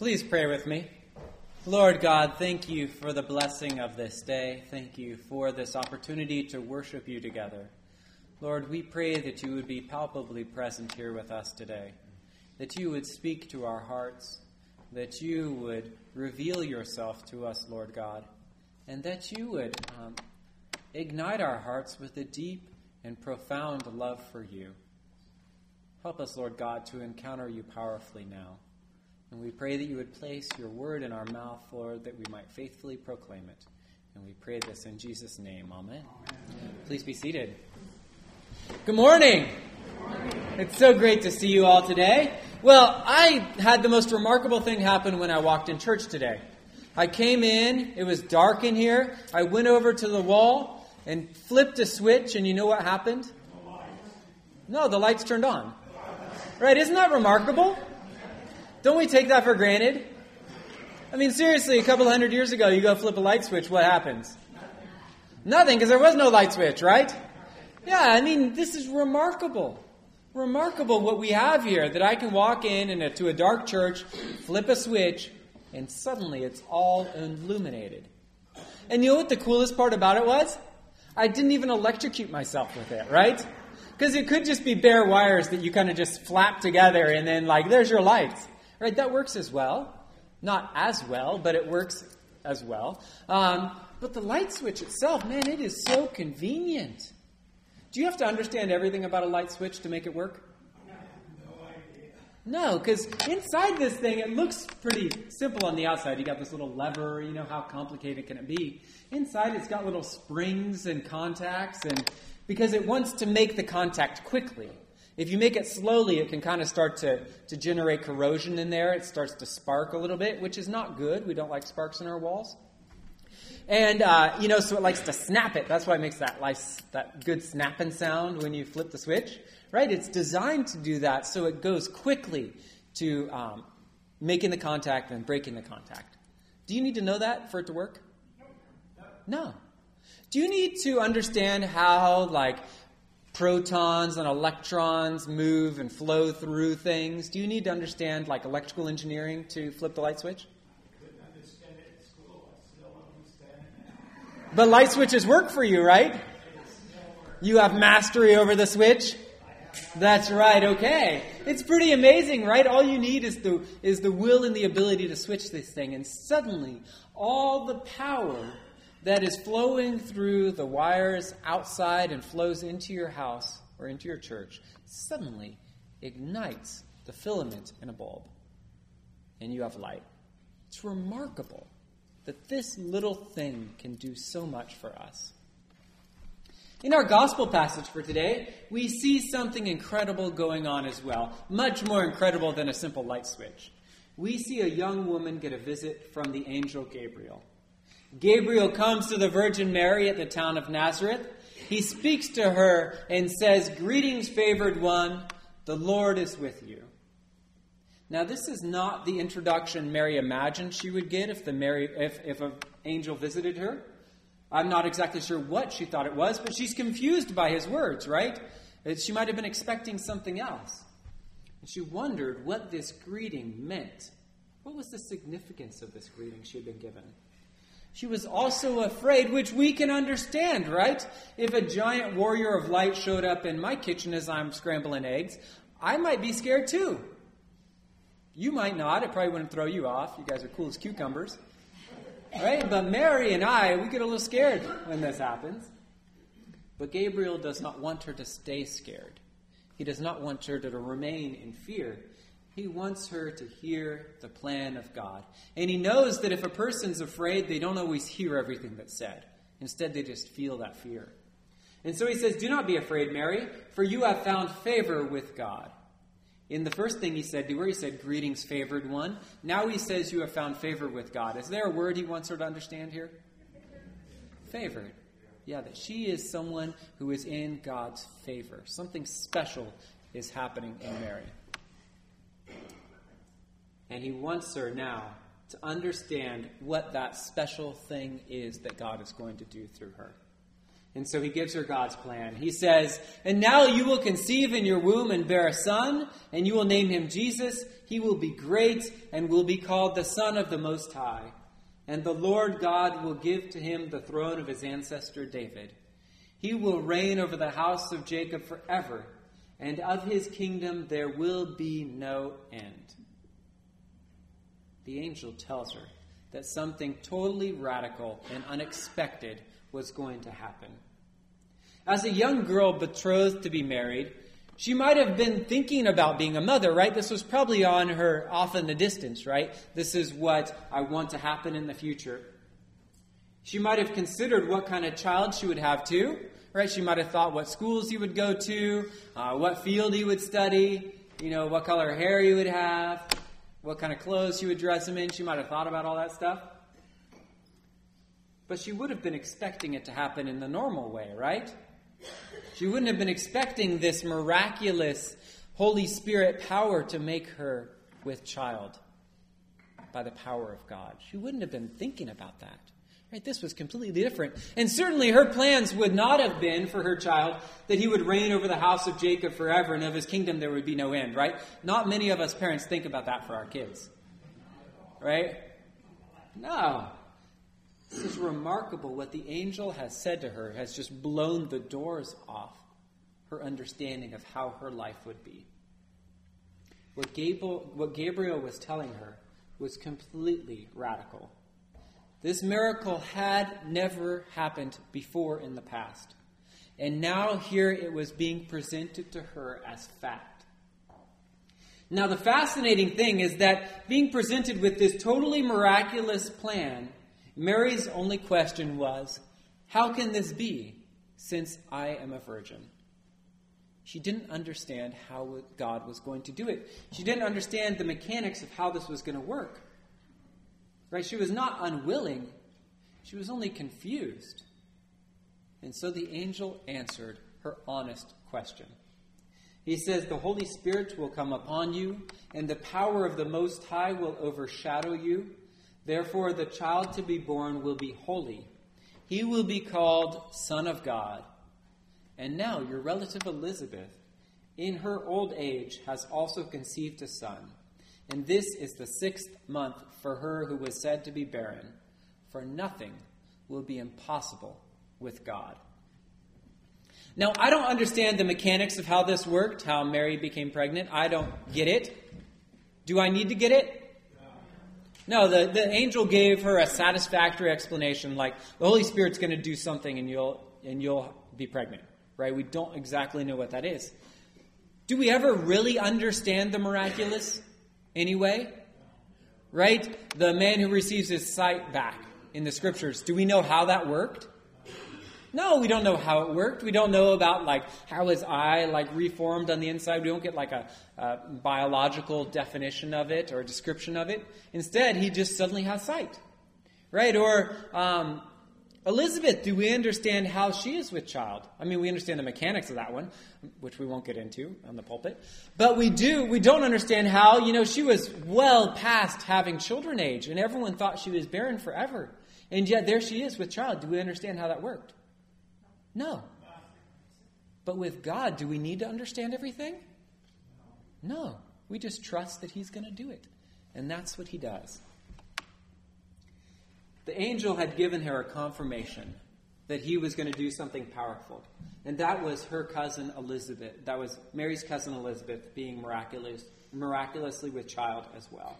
Please pray with me. Lord God, thank you for the blessing of this day. Thank you for this opportunity to worship you together. Lord, we pray that you would be palpably present here with us today, that you would speak to our hearts, that you would reveal yourself to us, Lord God, and that you would um, ignite our hearts with a deep and profound love for you. Help us, Lord God, to encounter you powerfully now. And we pray that you would place your word in our mouth, Lord, that we might faithfully proclaim it. And we pray this in Jesus' name. Amen. Amen. Please be seated. Good morning. Good morning. It's so great to see you all today. Well, I had the most remarkable thing happen when I walked in church today. I came in, it was dark in here. I went over to the wall and flipped a switch, and you know what happened? No, the lights turned on. Right? Isn't that remarkable? Don't we take that for granted? I mean, seriously, a couple hundred years ago, you go flip a light switch, what happens? Nothing, because there was no light switch, right? Yeah, I mean, this is remarkable. Remarkable what we have here that I can walk in and to a dark church, flip a switch, and suddenly it's all illuminated. And you know what the coolest part about it was? I didn't even electrocute myself with it, right? Because it could just be bare wires that you kind of just flap together and then, like, there's your lights. Right? That works as well. Not as well, but it works as well. Um, but the light switch itself, man, it is so convenient. Do you have to understand everything about a light switch to make it work? No, because inside this thing, it looks pretty simple on the outside. You got this little lever, you know, how complicated can it be? Inside, it's got little springs and contacts, and because it wants to make the contact quickly. If you make it slowly, it can kind of start to, to generate corrosion in there. It starts to spark a little bit, which is not good. We don't like sparks in our walls. And, uh, you know, so it likes to snap it. That's why it makes that, nice, that good snapping sound when you flip the switch, right? It's designed to do that so it goes quickly to um, making the contact and breaking the contact. Do you need to know that for it to work? No. Do you need to understand how, like, protons and electrons move and flow through things. Do you need to understand like electrical engineering to flip the light switch? But light switches work for you, right? You have mastery over the switch? That's right, okay. It's pretty amazing, right? All you need is the, is the will and the ability to switch this thing, and suddenly all the power that is flowing through the wires outside and flows into your house or into your church suddenly ignites the filament in a bulb. And you have light. It's remarkable that this little thing can do so much for us. In our gospel passage for today, we see something incredible going on as well, much more incredible than a simple light switch. We see a young woman get a visit from the angel Gabriel. Gabriel comes to the Virgin Mary at the town of Nazareth. He speaks to her and says, Greetings, favored one, the Lord is with you. Now, this is not the introduction Mary imagined she would get if, the Mary, if, if an angel visited her. I'm not exactly sure what she thought it was, but she's confused by his words, right? She might have been expecting something else. And she wondered what this greeting meant. What was the significance of this greeting she had been given? She was also afraid, which we can understand, right? If a giant warrior of light showed up in my kitchen as I'm scrambling eggs, I might be scared too. You might not. It probably wouldn't throw you off. You guys are cool as cucumbers. Right? But Mary and I, we get a little scared when this happens. But Gabriel does not want her to stay scared. He does not want her to remain in fear. He wants her to hear the plan of God. And he knows that if a person's afraid, they don't always hear everything that's said. Instead, they just feel that fear. And so he says, Do not be afraid, Mary, for you have found favor with God. In the first thing he said to her, he said, Greetings, favored one. Now he says, You have found favor with God. Is there a word he wants her to understand here? Favored. Yeah, that she is someone who is in God's favor. Something special is happening in Mary. And he wants her now to understand what that special thing is that God is going to do through her. And so he gives her God's plan. He says, And now you will conceive in your womb and bear a son, and you will name him Jesus. He will be great and will be called the Son of the Most High. And the Lord God will give to him the throne of his ancestor David. He will reign over the house of Jacob forever, and of his kingdom there will be no end. The angel tells her that something totally radical and unexpected was going to happen. As a young girl betrothed to be married, she might have been thinking about being a mother, right? This was probably on her off in the distance, right? This is what I want to happen in the future. She might have considered what kind of child she would have too, right? She might have thought what schools he would go to, uh, what field he would study, you know, what color hair he would have, what kind of clothes she would dress him in. She might have thought about all that stuff. But she would have been expecting it to happen in the normal way, right? She wouldn't have been expecting this miraculous Holy Spirit power to make her with child by the power of God. She wouldn't have been thinking about that. Right? This was completely different. And certainly her plans would not have been for her child that he would reign over the house of Jacob forever and of his kingdom there would be no end, right? Not many of us parents think about that for our kids. Right? No. This is remarkable. What the angel has said to her has just blown the doors off her understanding of how her life would be. What Gabriel, what Gabriel was telling her was completely radical. This miracle had never happened before in the past. And now here it was being presented to her as fact. Now, the fascinating thing is that being presented with this totally miraculous plan Mary's only question was, How can this be, since I am a virgin? She didn't understand how God was going to do it. She didn't understand the mechanics of how this was going to work. Right? She was not unwilling, she was only confused. And so the angel answered her honest question. He says, The Holy Spirit will come upon you, and the power of the Most High will overshadow you. Therefore, the child to be born will be holy. He will be called Son of God. And now, your relative Elizabeth, in her old age, has also conceived a son. And this is the sixth month for her who was said to be barren. For nothing will be impossible with God. Now, I don't understand the mechanics of how this worked, how Mary became pregnant. I don't get it. Do I need to get it? No, the, the angel gave her a satisfactory explanation like the Holy Spirit's going to do something and you'll, and you'll be pregnant, right? We don't exactly know what that is. Do we ever really understand the miraculous anyway? Right? The man who receives his sight back in the scriptures, do we know how that worked? No, we don't know how it worked. We don't know about like how his eye like reformed on the inside. We don't get like a, a biological definition of it or a description of it. Instead, he just suddenly has sight, right? Or um, Elizabeth, do we understand how she is with child? I mean, we understand the mechanics of that one, which we won't get into on the pulpit. But we do, we don't understand how, you know, she was well past having children age, and everyone thought she was barren forever. And yet there she is with child. Do we understand how that worked? No. But with God, do we need to understand everything? No. We just trust that He's going to do it. And that's what He does. The angel had given her a confirmation that he was going to do something powerful. And that was her cousin Elizabeth. That was Mary's cousin Elizabeth being miraculous, miraculously with child as well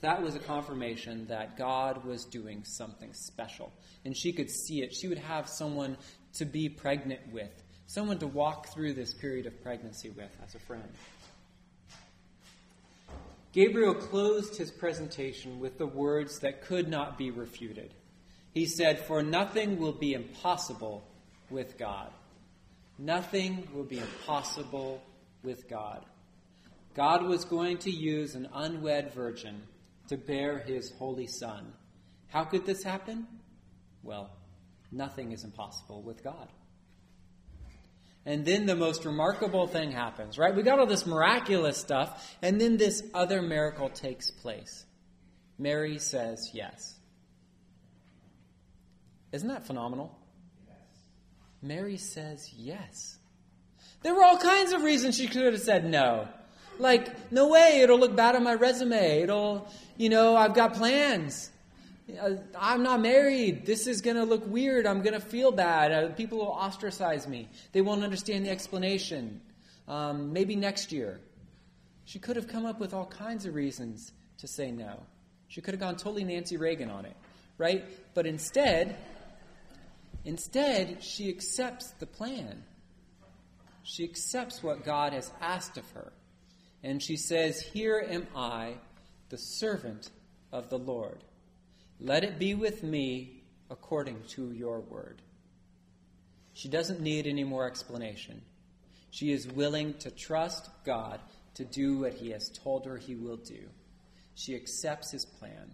that was a confirmation that God was doing something special. And she could see it. She would have someone to be pregnant with, someone to walk through this period of pregnancy with as a friend. Gabriel closed his presentation with the words that could not be refuted. He said, For nothing will be impossible with God. Nothing will be impossible with God. God was going to use an unwed virgin to bear his holy son. How could this happen? Well, nothing is impossible with God. And then the most remarkable thing happens, right? We got all this miraculous stuff, and then this other miracle takes place. Mary says yes. Isn't that phenomenal? Yes. Mary says yes. There were all kinds of reasons she could have said no. Like, no way, it'll look bad on my resume. It'll, you know, I've got plans. Uh, I'm not married. This is going to look weird. I'm going to feel bad. Uh, people will ostracize me. They won't understand the explanation. Um, maybe next year. She could have come up with all kinds of reasons to say no. She could have gone totally Nancy Reagan on it, right? But instead, instead, she accepts the plan. She accepts what God has asked of her. And she says, Here am I, the servant of the Lord. Let it be with me according to your word. She doesn't need any more explanation. She is willing to trust God to do what he has told her he will do. She accepts his plan.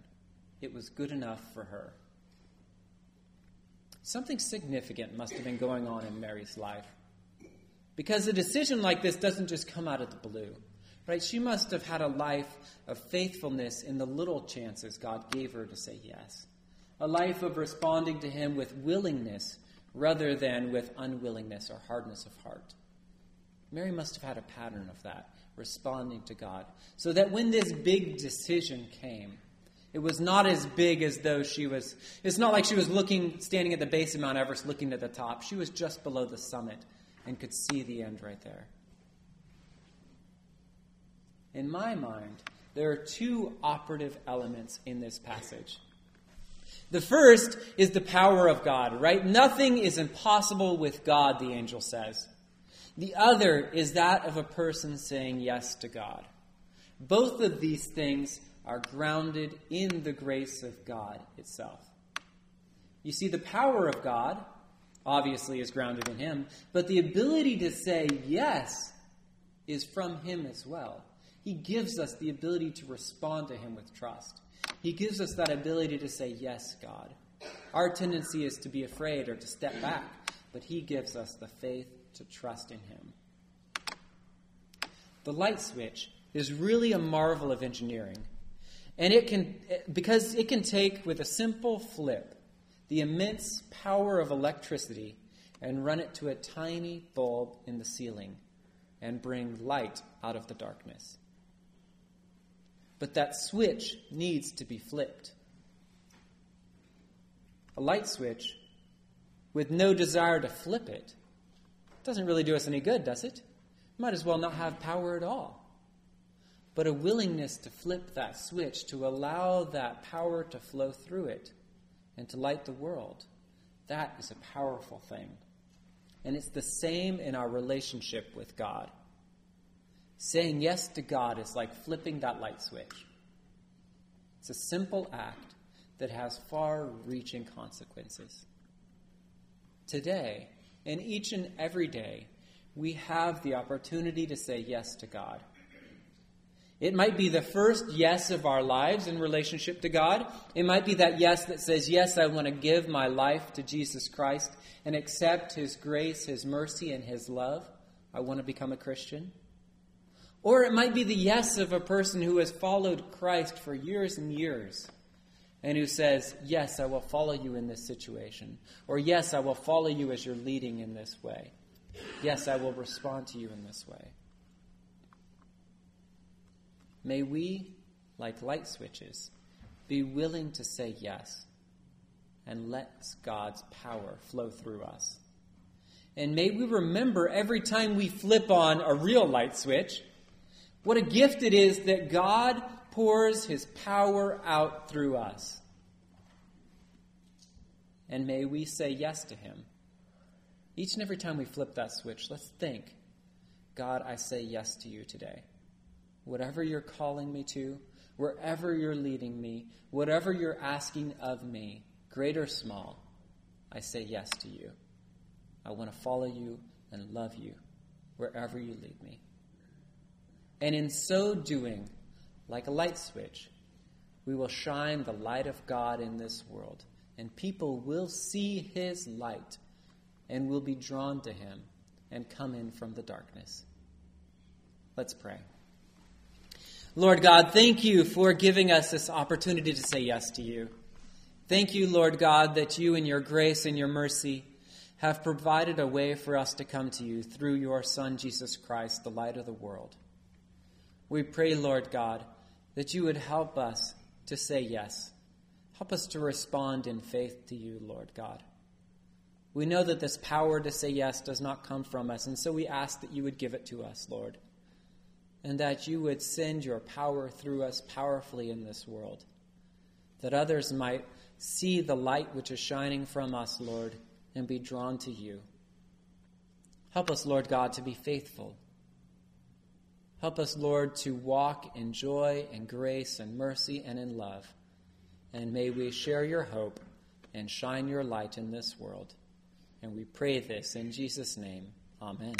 It was good enough for her. Something significant must have been going on in Mary's life. Because a decision like this doesn't just come out of the blue. Right? She must have had a life of faithfulness in the little chances God gave her to say yes. A life of responding to Him with willingness rather than with unwillingness or hardness of heart. Mary must have had a pattern of that, responding to God. So that when this big decision came, it was not as big as though she was, it's not like she was looking, standing at the base of Mount Everest looking at the top. She was just below the summit and could see the end right there in my mind, there are two operative elements in this passage. The first is the power of God, right? Nothing is impossible with God, the angel says. The other is that of a person saying yes to God. Both of these things are grounded in the grace of God itself. You see, the power of God obviously is grounded in Him, but the ability to say yes is from Him as well. He gives us the ability to respond to Him with trust. He gives us that ability to say, Yes, God. Our tendency is to be afraid or to step back, but He gives us the faith to trust in Him. The light switch is really a marvel of engineering. And it can, because it can take with a simple flip the immense power of electricity and run it to a tiny bulb in the ceiling and bring light out of the darkness. But that switch needs to be flipped. A light switch with no desire to flip it doesn't really do us any good, does it? Might as well not have power at all. But a willingness to flip that switch, to allow that power to flow through it and to light the world, that is a powerful thing. And it's the same in our relationship with God. Saying yes to God is like flipping that light switch. It's a simple act that has far reaching consequences. Today, and each and every day, we have the opportunity to say yes to God. It might be the first yes of our lives in relationship to God. It might be that yes that says, Yes, I want to give my life to Jesus Christ and accept His grace, His mercy, and His love. I want to become a Christian. Or it might be the yes of a person who has followed Christ for years and years and who says, Yes, I will follow you in this situation. Or, Yes, I will follow you as you're leading in this way. Yes, I will respond to you in this way. May we, like light switches, be willing to say yes and let God's power flow through us. And may we remember every time we flip on a real light switch what a gift it is that God pours his power out through us. And may we say yes to him. Each and every time we flip that switch, let's think God, I say yes to you today. Whatever you're calling me to, wherever you're leading me, whatever you're asking of me, great or small, I say yes to you. I want to follow you and love you wherever you lead me. And in so doing, like a light switch, we will shine the light of God in this world, and people will see his light and will be drawn to him and come in from the darkness. Let's pray. Lord God, thank you for giving us this opportunity to say yes to you. Thank you, Lord God, that you, in your grace and your mercy, have provided a way for us to come to you through your Son, Jesus Christ, the light of the world. We pray, Lord God, that you would help us to say yes. Help us to respond in faith to you, Lord God. We know that this power to say yes does not come from us, and so we ask that you would give it to us, Lord, and that you would send your power through us powerfully in this world, that others might see the light which is shining from us, Lord, and be drawn to you. Help us, Lord God, to be faithful. Help us, Lord, to walk in joy and grace and mercy and in love. And may we share your hope and shine your light in this world. And we pray this in Jesus' name. Amen.